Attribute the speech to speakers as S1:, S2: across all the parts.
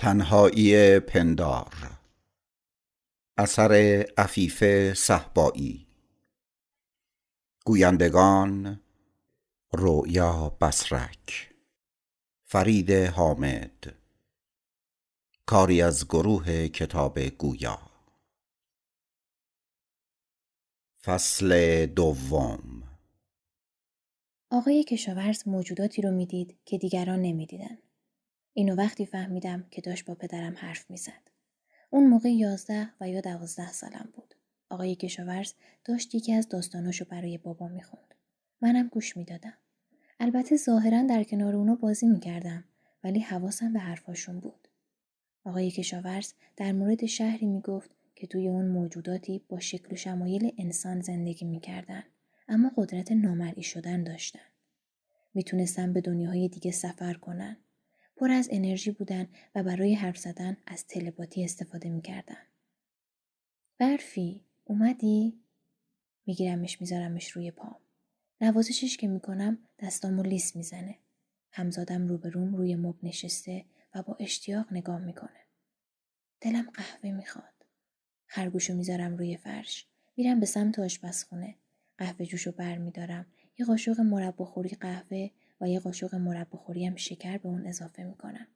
S1: تنهایی پندار. اثر عفیف صهبایی. گویندگان رؤیا بسرک فرید حامد. کاری از گروه کتاب گویا. فصل دوم.
S2: آقای کشاورز موجوداتی رو می‌دید که دیگران نمی‌دیدن. اینو وقتی فهمیدم که داشت با پدرم حرف می‌زد. اون موقع یازده و یا دوازده سالم بود. آقای کشاورز داشت یکی از داستاناشو برای بابا می‌خوند. منم گوش می‌دادم. البته ظاهرا در کنار اونا بازی می‌کردم ولی حواسم به حرفاشون بود. آقای کشاورز در مورد شهری می‌گفت که توی اون موجوداتی با شکل و شمایل انسان زندگی می‌کردن اما قدرت نامرئی شدن داشتن. می‌تونستن به دنیاهای دیگه سفر کنن. پر از انرژی بودن و برای حرف زدن از تلپاتی استفاده می‌کردن. برفی اومدی؟ میگیرمش میذارمش روی پام. نوازشش که می‌کنم دستامو لیس می‌زنه. همزادم روبروم روی مب نشسته و با اشتیاق نگاه می‌کنه. دلم قهوه می‌خواد. خرگوشو می‌ذارم روی فرش. میرم به سمت آشپزخونه. قهوه جوشو بر میدارم. یه قاشق مربا خوری قهوه و یه قاشق مربا خوری هم شکر به اون اضافه می‌کنم.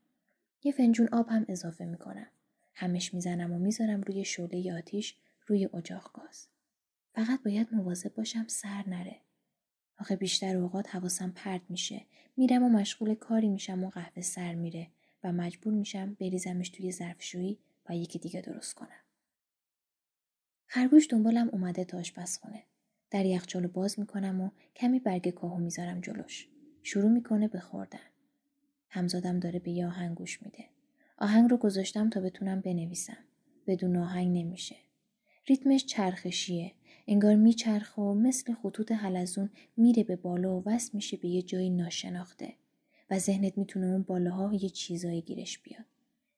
S2: یه فنجون آب هم اضافه می‌کنم. همش می‌زنم و می‌ذارم روی شعله آتیش روی اجاق گاز. فقط باید مواظب باشم سر نره. آخه بیشتر اوقات حواسم پرت میشه. میرم و مشغول کاری میشم و قهوه سر میره و مجبور میشم بریزمش توی ظرفشویی و یکی دیگه درست کنم. خرگوش دنبالم اومده تا آشپزخونه. در یخچالو باز می‌کنم و کمی برگ کاهو می‌ذارم جلوش. شروع می‌کنه به خوردن. همزادم داره به یه آهنگ گوش میده. آهنگ رو گذاشتم تا بتونم بنویسم. بدون آهنگ نمیشه. ریتمش چرخشیه. انگار میچرخه و مثل خطوط حلزون میره به بالا و وصل میشه به یه جایی ناشناخته و ذهنت می‌تونه اون بالاها یه چیزایی گیرش بیاد.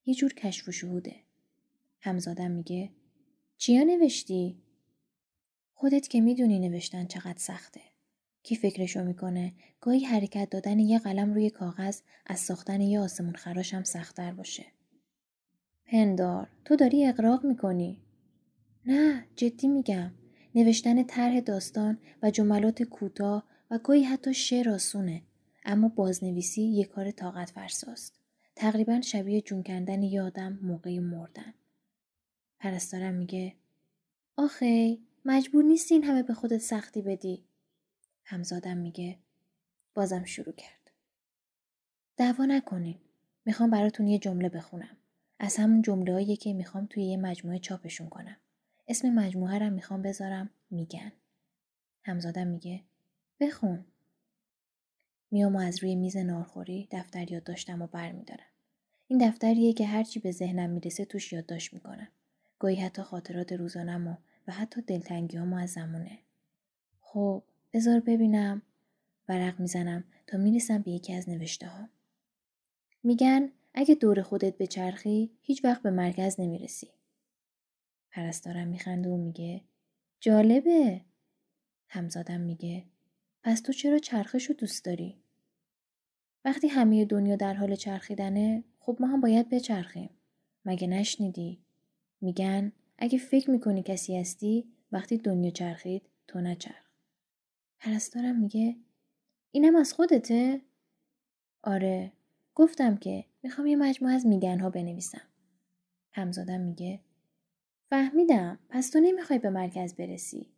S2: یه جور کشف و شهوده. همزادم میگه چیا نوشتی؟ خودت که می‌دونی نوشتن چقدر سخته. کی فکرشو می‌کنه گاهی حرکت دادن یه قلم روی کاغذ از ساختن یه آسمون خراش هم سختتر باشه. پندار تو داری اقراق می‌کنی. نه جدی میگم نوشتن طرح داستان و جملات کوتاه و گاهی حتی شعر آسونه اما بازنویسی یه کار طاقت فرساست. تقریبا شبیه جون کندن یه آدم موقع مردن. پرستارم میگه آخی مجبور نیستی این همه به خودت سختی بدی. همزادم میگه بازم شروع کرد. دعوا نکنین. می‌خوام براتون یه جمله بخونم. از همون جمله که می‌خوام توی یه مجموعه چاپشون کنم. اسم مجموعه رو می‌خوام بذارم میگن. همزادم میگه بخون. میام و از روی میز نارخوری دفتر یادداشتم و برمیدارم. این دفتریه که هرچی به ذهنم می‌رسه توش یادداشت می‌کنم. گاهی حتی خاطرات روزانم و, و حتی دلتنگی از زمونه. خب بذار ببینم ورق می‌زنم تا می‌رسم به یکی از نوشته ها. میگن اگه دور خودت به چرخی هیچ وقت به مرکز نمی‌رسی. پرستارم میخنده و میگه جالبه. همزادم میگه پس تو چرا چرخش رو دوست داری؟ وقتی همه دنیا در حال چرخیدنه خب ما هم باید بچرخیم. مگه نشنیدی؟ میگن اگه فکر می‌کنی کسی هستی وقتی دنیا چرخید تو نچرخ. پرستارم میگه اینم از خودته؟ آره گفتم که می‌خوام یه مجموعه از میگنها بنویسم. همزادم میگه فهمیدم پس تو نمی‌خوای به مرکز برسی.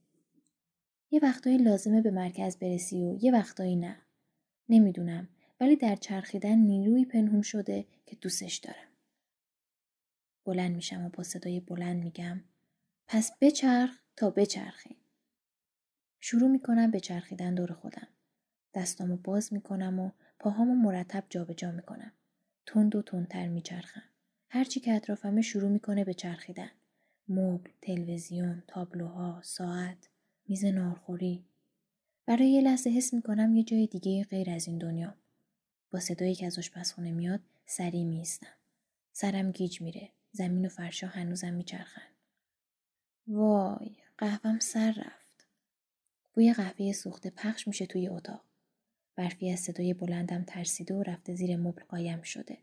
S2: یه وقتایی لازمه به مرکز برسی و یه وقتایی نه. نمی‌دونم ولی در چرخیدن نیروی پنهون شده که دوستش دارم. بلند میشم و با صدای بلند میگم پس بچرخ تا بچرخی. شروع می‌کنم به چرخیدن دور خودم. دستامو باز می‌کنم و پاهامو مرتب جابجا می‌کنم. تند و تندتر میچرخم. هرچی که اطرافمه شروع می‌کنه به چرخیدن. مبل، تلویزیون، تابلوها، ساعت، میز نارخوری. برای یه لحظه حس می‌کنم یه جای دیگه غیر از این دنیا. با صدایی که از آشپزخونه میاد سریع میستم. سرم گیج میره. زمین و فرشا هنوزم میچرخن. وای قهوم سر رفت. بوی قهوه سوخته پخش میشه توی اتاق. برفی از صدای بلندم ترسیده و رفته زیر مبل قایم شده.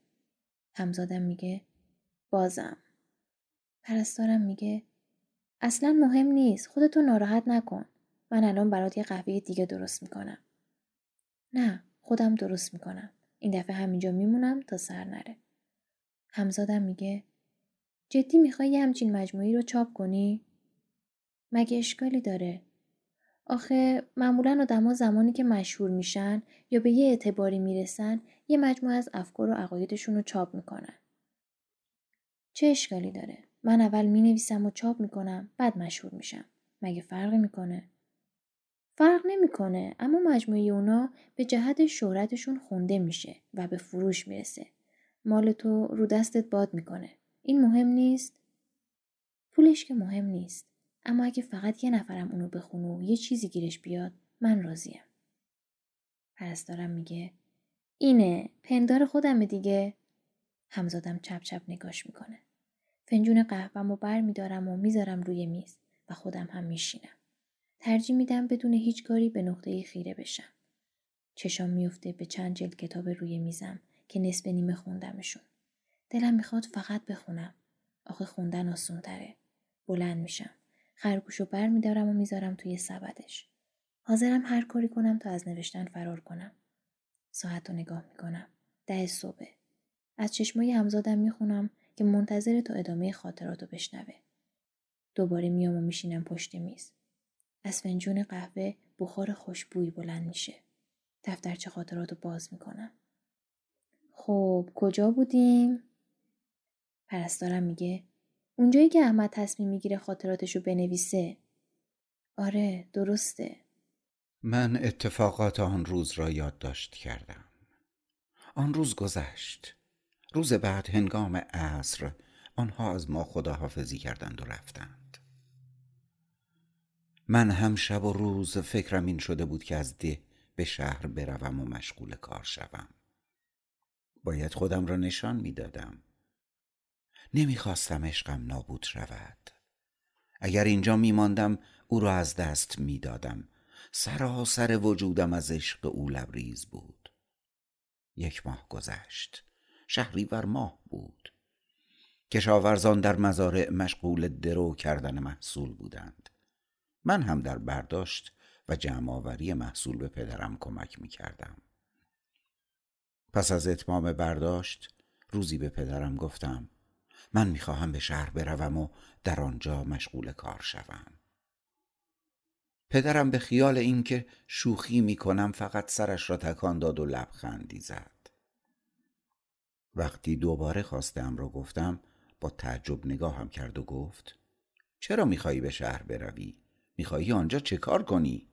S2: همزادم میگه بازم پرستارم میگه اصلا مهم نیست خودتو ناراحت نکن من الان برات یه قهوه دیگه درست می‌کنم نه خودم درست می‌کنم این دفعه همینجا میمونم تا سر نره همزادم میگه جدی می‌خوای یه همچین مجموعی رو چاپ کنی؟ مگه اشکالی داره؟ آخه معمولا آدما زمانی که مشهور میشن یا به یه اعتباری می‌رسن یه مجموعه از افکار و عقایدشون رو چاپ می‌کنن. چه اشکالی داره؟ من اول می نویسم و چاپ می‌کنم بعد مشهور میشم. مگه فرقی می‌کنه؟ فرق نمی‌کنه اما مجموعه اونا به جهت شهرتشون خونده میشه و به فروش می‌رسه. مال تو رو دستت باد می‌کنه. این مهم نیست؟ پولش که مهم نیست. اما اگه فقط یه نفرم اونو بخونه و یه چیزی گیرش بیاد من راضیم. پرستارم میگه اینه پندار خودم دیگه. همزادم چپ چپ نگاش می‌کنه. فنجون قهوهم و بر میدارم و می‌ذارم روی میز و خودم هم میشینم. ترجیح میدم بدون هیچ کاری به نقطه خیره بشم. چشام میفته به چند جلد کتاب روی میزم که نصف نیمه خوندمشون. دلم می‌خواد فقط بخونم. آخه خوندن آسون تره. بلند میشم. خرگوشو بر میدارم و می‌ذارم توی سبدش. حاضرم هر کاری کنم تا از نوشتن فرار کنم. ساعت رو نگاه می‌کنم. ده صبح. از چشمای همزادم می‌خونم که منتظر تا ادامه خاطرات رو بشنوه. دوباره میام و میشینم پشت میز. از فنجون قهوه بخار خوشبویی بلند میشه. دفترچه خاطرات رو باز می‌کنم. خب کجا بودیم؟ پرستارم میگه اونجایی که احمد تصمیم می‌گیره خاطراتشو بنویسه. آره درسته.
S1: من اتفاقات آن روز را یادداشت کردم. آن روز گذشت. روز بعد هنگام عصر آنها از ما خداحافظی کردند و رفتند. من هم شب و روز فکرم این شده بود که از ده به شهر بروم و مشغول کار شوم. باید خودم را نشان می‌دادم. نمی‌خواستم عشقم نابود شود. اگر اینجا میماندم او را از دست می‌دادم. سراسر وجودم از عشق او لبریز بود. یک ماه گذشت. شهریور ماه بود. کشاورزان در مزارع مشغول درو کردن محصول بودند. من هم در برداشت و جمعآوری محصول به پدرم کمک می کردم. پس از اتمام برداشت روزی به پدرم گفتم من می‌خواهم به شهر بروم و در آنجا مشغول کار شوم. پدرم به خیال اینکه شوخی می‌کنم فقط سرش را تکان داد و لبخندی زد. وقتی دوباره خواستم را گفتم با تعجب نگاهم کرد و گفت چرا میخوایی به شهر بروی؟ میخوایی آنجا چه کار کنی؟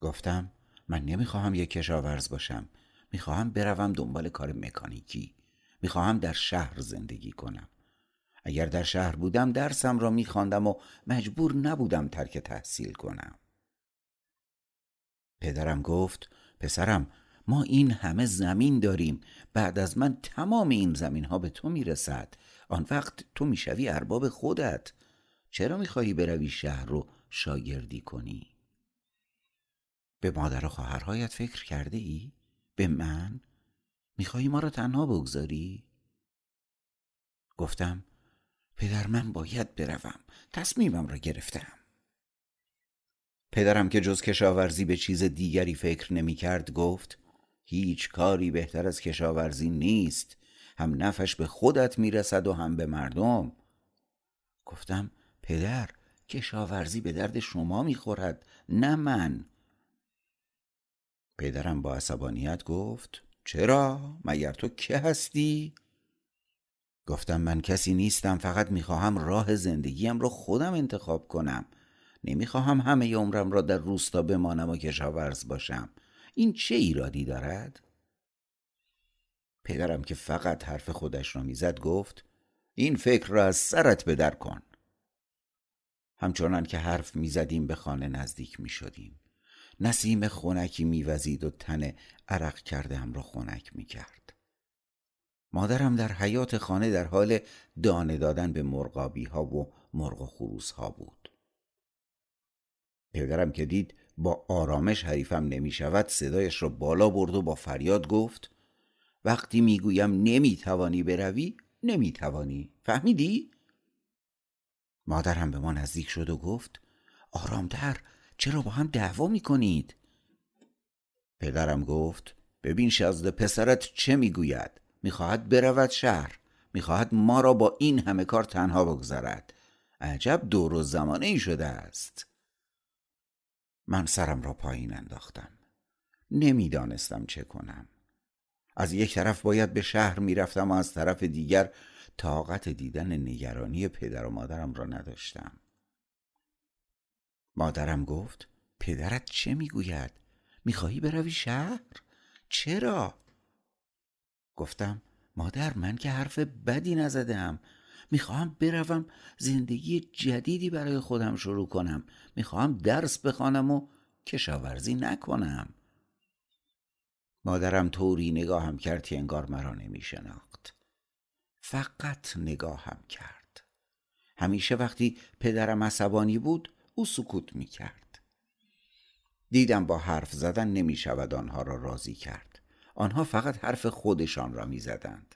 S1: گفتم من نمی‌خواهم یک کشاورز باشم می‌خواهم بروم دنبال کار مکانیکی می‌خواهم در شهر زندگی کنم اگر در شهر بودم درسم را میخواندم و مجبور نبودم ترک تحصیل کنم پدرم گفت پسرم ما این همه زمین داریم بعد از من تمام این زمین ها به تو می‌رسد آن وقت تو می‌شوی ارباب خودت چرا می‌خواهی بروی شهر رو شاگردی کنی؟ به مادر و خواهرهایت فکر کرده ای؟ به من؟ میخوایی ما را تنها بگذاری؟ گفتم پدر من باید بروم. تصمیمم را گرفتم. پدرم که جز کشاورزی به چیز دیگری فکر نمی کرد گفت هیچ کاری بهتر از کشاورزی نیست. هم نفش به خودت می‌رسد و هم به مردم. گفتم پدر کشاورزی به درد شما می‌خورد نه من. پدرم با عصبانیت گفت چرا؟ مگر تو که هستی؟ گفتم من کسی نیستم فقط می‌خواهم راه زندگیم را خودم انتخاب کنم نمی‌خواهم همه عمرم را در روستا بمانم و کشاورز باشم این چه ایرادی دارد؟ پدرم که فقط حرف خودش را می‌زد گفت این فکر را از سرت بدر کن همچنان که حرف می‌زدیم به خانه نزدیک می‌شدیم نسیم خونکی میوزید و تن عرق هم را خونک می‌کرد. مادرم در حیات خانه در حال دانه دادن به مرغابی ها و مرغ و خروس ها بود. پدرم که دید با آرامش حریفم نمی شود صدایش را بالا برد و با فریاد گفت وقتی می‌گویم نمی‌توانی بروی نمی‌توانی. فهمیدی؟ مادرم به ما نزدیک شد و گفت آرامتر چرا با هم دعوا می‌کنید؟ پدرم گفت ببین شازده پسرت چه می‌گوید. می‌خواهد برود شهر. می‌خواهد ما را با این همه کار تنها بگذارد عجب دور و زمانه ای شده است. من سرم را پایین انداختم. نمی‌دانستم چه کنم. از یک طرف باید به شهر می‌رفتم و از طرف دیگر طاقت دیدن نگرانی پدر و مادرم را نداشتم. مادرم گفت پدرت چه می‌گوید؟ می‌خواهی بروی شهر؟ چرا؟ گفتم مادر من که حرف بدی نزدم. می‌خواهم بروم زندگی جدیدی برای خودم شروع کنم. می‌خواهم درس بخوانم و کشاورزی نکنم. مادرم طوری نگاهم کرد که انگار مرا نمیشناخت. فقط نگاهم کرد. همیشه وقتی پدرم عصبانی بود او سکوت می‌کرد. دیدم با حرف زدن نمی‌شود آنها را راضی کرد. آنها فقط حرف خودشان را می‌زدند.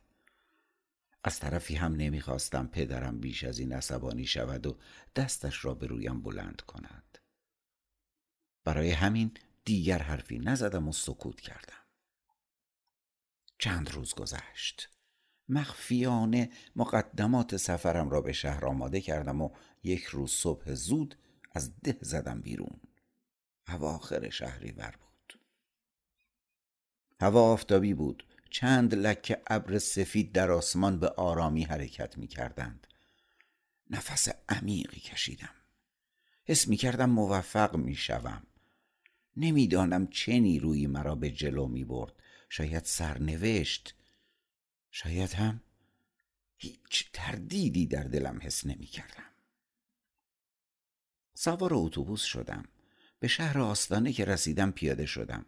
S1: از طرفی هم نمی‌خواستم پدرم بیش از این عصبانی شود و دستش را به رویم بلند کند. برای همین دیگر حرفی نزدم و سکوت کردم. چند روز گذشت. مخفیانه مقدمات سفرم را به شهر آماده کردم و یک روز صبح زود از ده زدم بیرون. اواخر شهری ور بود. هوا آفتابی بود. چند لکه ابر سفید در آسمان به آرامی حرکت می کردند نفس عمیقی کشیدم. حس می کردم موفق می شوم نمی‌دانم چه نیرویی مرا به جلو می برد شاید سرنوشت. شاید هم هیچ تردیدی در دلم حس نمی کردم سوار اتوبوس شدم. به شهر آستانه که رسیدم پیاده شدم.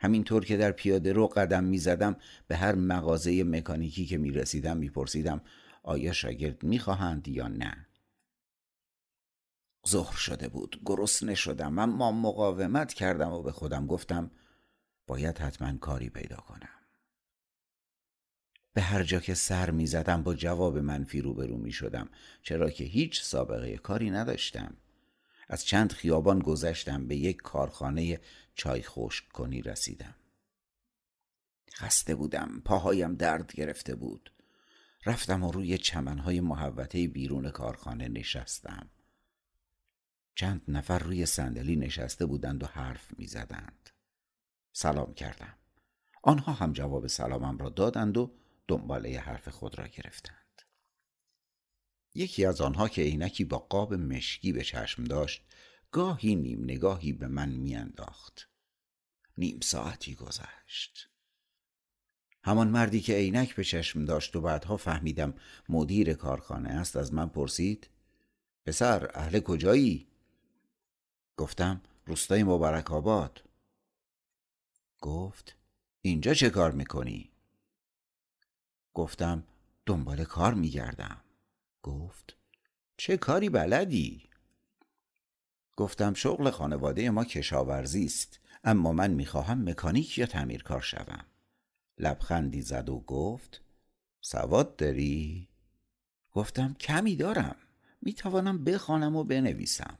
S1: همینطور که در پیاده رو قدم می زدم به هر مغازه مکانیکی که می رسیدم می پرسیدم آیا شاگرد می خواهند یا نه؟ ظهر شده بود گرسنه شدم اما مقاومت کردم و به خودم گفتم باید حتما کاری پیدا کنم. به هر جا که سر می زدم با جواب منفی روبرو می شدم چرا که هیچ سابقه کاری نداشتم. از چند خیابان گذشتم به یک کارخانه چای خشک کنی رسیدم. خسته بودم پاهایم درد گرفته بود. رفتم و روی چمنهای محوطه بیرون کارخانه نشستم. چند نفر روی صندلی نشسته بودند و حرف می زدند. سلام کردم. آنها هم جواب سلامم را دادند و دنباله حرف خود را گرفتند. یکی از آنها که عینکی با قاب مشکی به چشم داشت گاهی نیم نگاهی به من میانداخت نیم ساعتی گذشت همان مردی که عینک به چشم داشت و بعدها فهمیدم مدیر کارخانه است از من پرسید پسر اهل کجایی؟ گفتم روستای مبارک آباد گفت اینجا چه کار می‌کنی؟ گفتم دنبال کار میگردم گفت چه کاری بلدی؟ گفتم شغل خانواده ما کشاورزی است اما من می‌خواهم مکانیک یا تعمیرکار شوم لبخندی زد و گفت سواد داری؟ گفتم کمی دارم می‌توانم بخوانم و بنویسم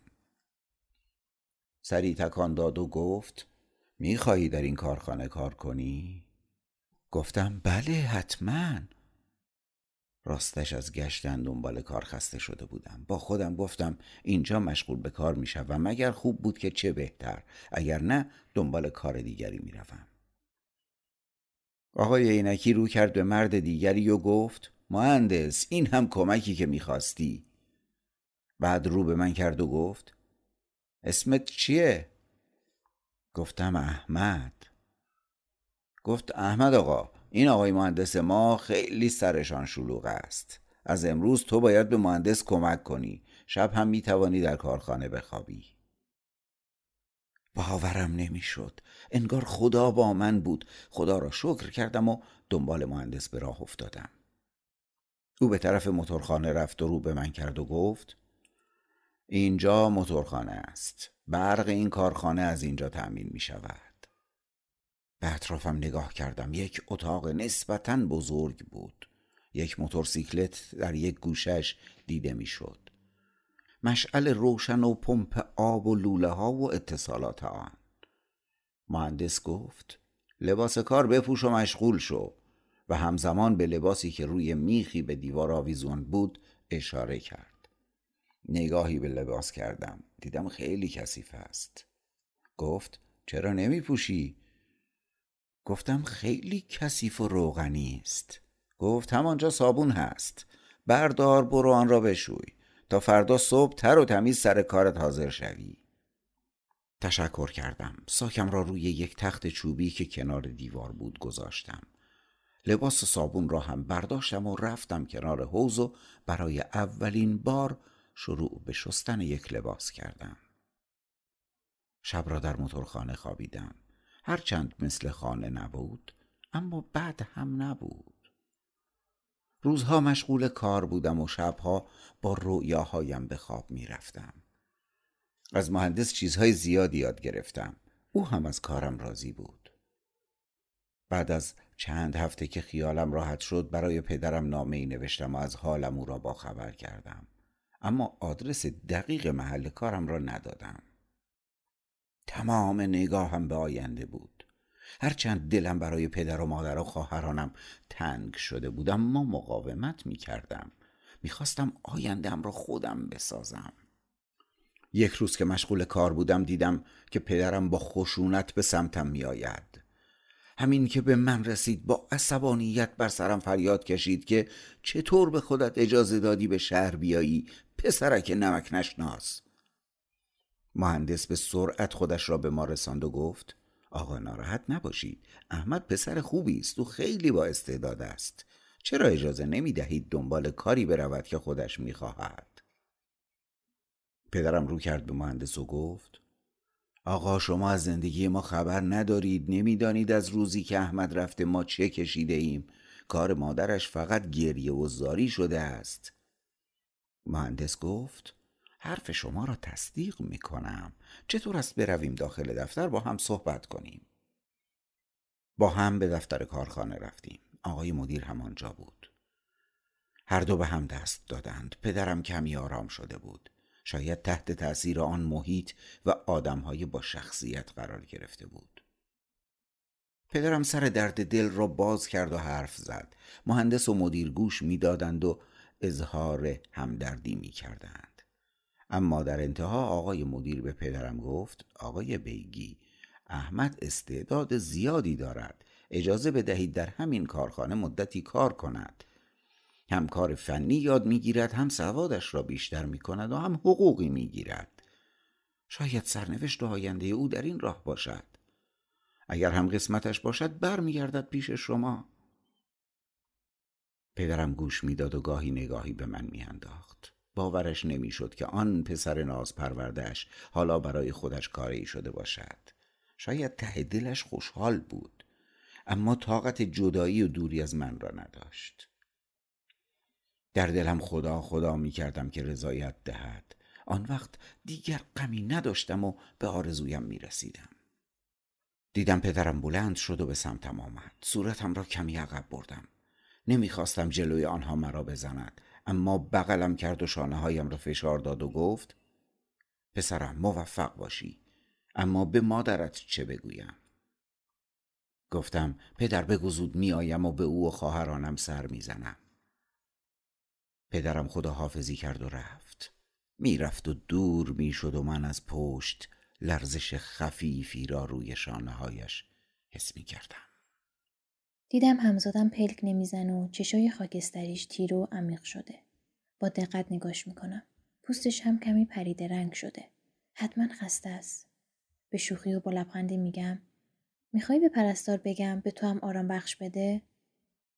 S1: سری تکان داد و گفت می‌خواهی در این کارخانه کار کنی؟ گفتم بله حتما راستش از گشتن دنبال کار خسته شده بودم. با خودم گفتم اینجا مشغول به کار می‌شوم اگر خوب بود که چه بهتر. اگر نه دنبال کار دیگری می‌روم. آقای عینکی رو کرد به مرد دیگری و گفت مهندس این هم کمکی که می‌خواستی. بعد رو به من کرد و گفت اسمت چیه؟ گفتم احمد. گفت احمد آقا این آقای مهندس ما خیلی سرشان شلوغ است. از امروز تو باید به مهندس کمک کنی. شب هم می‌توانی در کارخانه بخوابی. باورم نمی‌شد. انگار خدا با من بود. خدا را شکر کردم و دنبال مهندس به راه افتادم. او به طرف موتورخانه رفت و رو به من کرد و گفت اینجا موتورخانه است. برق این کارخانه از اینجا تأمین می شود به اطرافم نگاه کردم. یک اتاق نسبتا بزرگ بود. یک موتورسیکلت در یک گوشش دیده می‌شد. مشعل روشن و پمپ آب و لوله ها و اتصالات آن. مهندس گفت لباس کار بپوش و مشغول شو. و همزمان به لباسی که روی میخی به دیوار آویزون بود اشاره کرد. نگاهی به لباس کردم. دیدم خیلی کثیف است. گفت چرا نمی پوشی؟ گفتم خیلی کثیف و روغنی است. گفت همانجا صابون هست. بردار برو آن را بشوی. تا فردا صبح تر و تمیز سر کارت حاضر شوی. تشکر کردم. ساکم را روی یک تخت چوبی که کنار دیوار بود گذاشتم. لباس صابون را هم برداشتم و رفتم کنار حوز و برای اولین بار شروع به شستن یک لباس کردم. شب را در موتورخانه خوابیدم. هرچند مثل خانه نبود اما بد هم نبود. روزها مشغول کار بودم و شبها با رؤیاهایم به خواب می‌رفتم. از مهندس چیزهای زیادی یاد گرفتم. او هم از کارم راضی بود. بعد از چند هفته که خیالم راحت شد برای پدرم نامه ای نوشتم و از حالم او را با خبر کردم. اما آدرس دقیق محل کارم را ندادم. تمام نگاهم به آینده بود. هرچند دلم برای پدر و مادر و خواهرانم تنگ شده بود اما مقاومت می کردم می‌خواستم آیندم را خودم بسازم. یک روز که مشغول کار بودم دیدم که پدرم با خشونت به سمتم میآید. همین که به من رسید با عصبانیت بر سرم فریاد کشید که چطور به خودت اجازه دادی به شهر بیایی؟ پسرک نمک نشناس. مهندس به سرعت خودش را به ما رساند و گفت آقا ناراحت نباشید احمد پسر خوبی است و خیلی با استعداد است. چرا اجازه نمی دهید دنبال کاری برود که خودش می خواهد پدرم رو کرد به مهندس و گفت آقا شما از زندگی ما خبر ندارید نمی‌دانید از روزی که احمد رفته ما چه کشیده ایم. کار مادرش فقط گریه و زاری شده است. مهندس گفت حرف شما را تصدیق می کنم چطور است برویم داخل دفتر با هم صحبت کنیم؟ با هم به دفتر کارخانه رفتیم. آقای مدیر همانجا بود. هر دو به هم دست دادند. پدرم کمی آرام شده بود. شاید تحت تأثیر آن محیط و آدمهای با شخصیت قرار گرفته بود. پدرم سر درد دل را باز کرد و حرف زد. مهندس و مدیر گوش می‌دادند و اظهار همدردی می کردند. اما در انتها آقای مدیر به پدرم گفت آقای بیگی احمد استعداد زیادی دارد. اجازه بدهید در همین کارخانه مدتی کار کند. هم کار فنی یاد می‌گیرد هم سوادش را بیشتر می کند و هم حقوقی می‌گیرد. شاید سرنوشت آینده او در این راه باشد. اگر هم قسمتش باشد برمیگردد پیش شما. پدرم گوش می‌داد و گاهی نگاهی به من میانداخت. باورش نمی‌شد که آن پسر ناز پروردهش حالا برای خودش کاری شده باشد. شاید ته دلش خوشحال بود اما طاقت جدایی و دوری از من را نداشت. در دلم خدا خدا می کردم که رضایت دهد. آن وقت دیگر غمی نداشتم و به آرزویم می رسیدم دیدم پدرم بلند شد و به سمتم آمد. صورتم را کمی عقب بردم. نمی‌خواستم جلوی آنها مرا بزند. اما بغلم کرد و شانه هایم را فشار داد و گفت پسرم موفق باشی اما به مادرت چه بگویم؟ گفتم پدر بگو زود میآیم و به او و خواهرانم سر می‌زنم پدرم خدا حافظی کرد و رفت. می‌رفت و دور می‌شد و من از پشت لرزش خفیفی را روی شانه هایش حس می کردم.
S2: دیدم همزادم پلک نمیزن و چشای خاکستریش تیر و عمیق شده. با دقت نگاش می‌کنم. پوستش هم کمی پریده رنگ شده. حتما خسته است. به شوخی و با لبخندی میگم می‌خوای به پرستار بگم به تو هم آرام بخش بده؟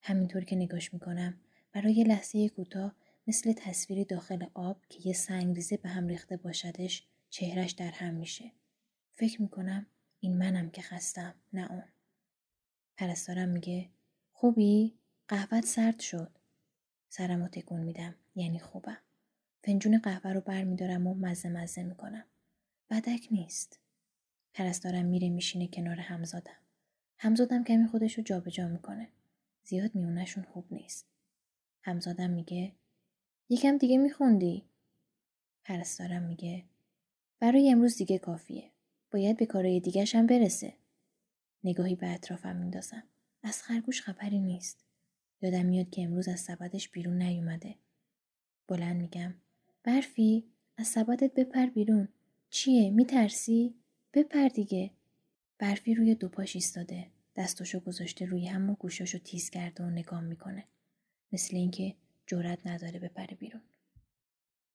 S2: همینطور که نگاش می‌کنم برای لحظه کوتاه مثل تصویری داخل آب که یه سنگریزه به هم ریخته باشدش چهرش در هم میشه. فکر می‌کنم این منم که خستم نه اون. پرستارم میگه خوبی؟ قهوت سرد شد. سرم رو تکون میدم یعنی خوبم. فنجون قهوه رو بر میدارم و مزه مزه می‌کنم. بدک نیست. پرستارم میره میشینه کنار همزادم. همزادم کمی خودش رو جابجا می‌کنه. زیاد میونشون خوب نیست. همزادم میگه یکم دیگه میخوندی پرستارم میگه برای امروز دیگه کافیه باید به کارهای دیگرش هم برسه نگاهی به اطرافم میندازم. از خرگوش خبری نیست. یادم میاد که امروز از سبدش بیرون نیومده. بلند میگم. برفی از سبدت بپر بیرون. چیه؟ میترسی؟ بپر دیگه. برفی روی دو پاش ایستاده. دستاشو گذاشته روی هم و گوشاشو تیز کرده و نگام می‌کنه. مثل اینکه جرأت نداره بپره بیرون.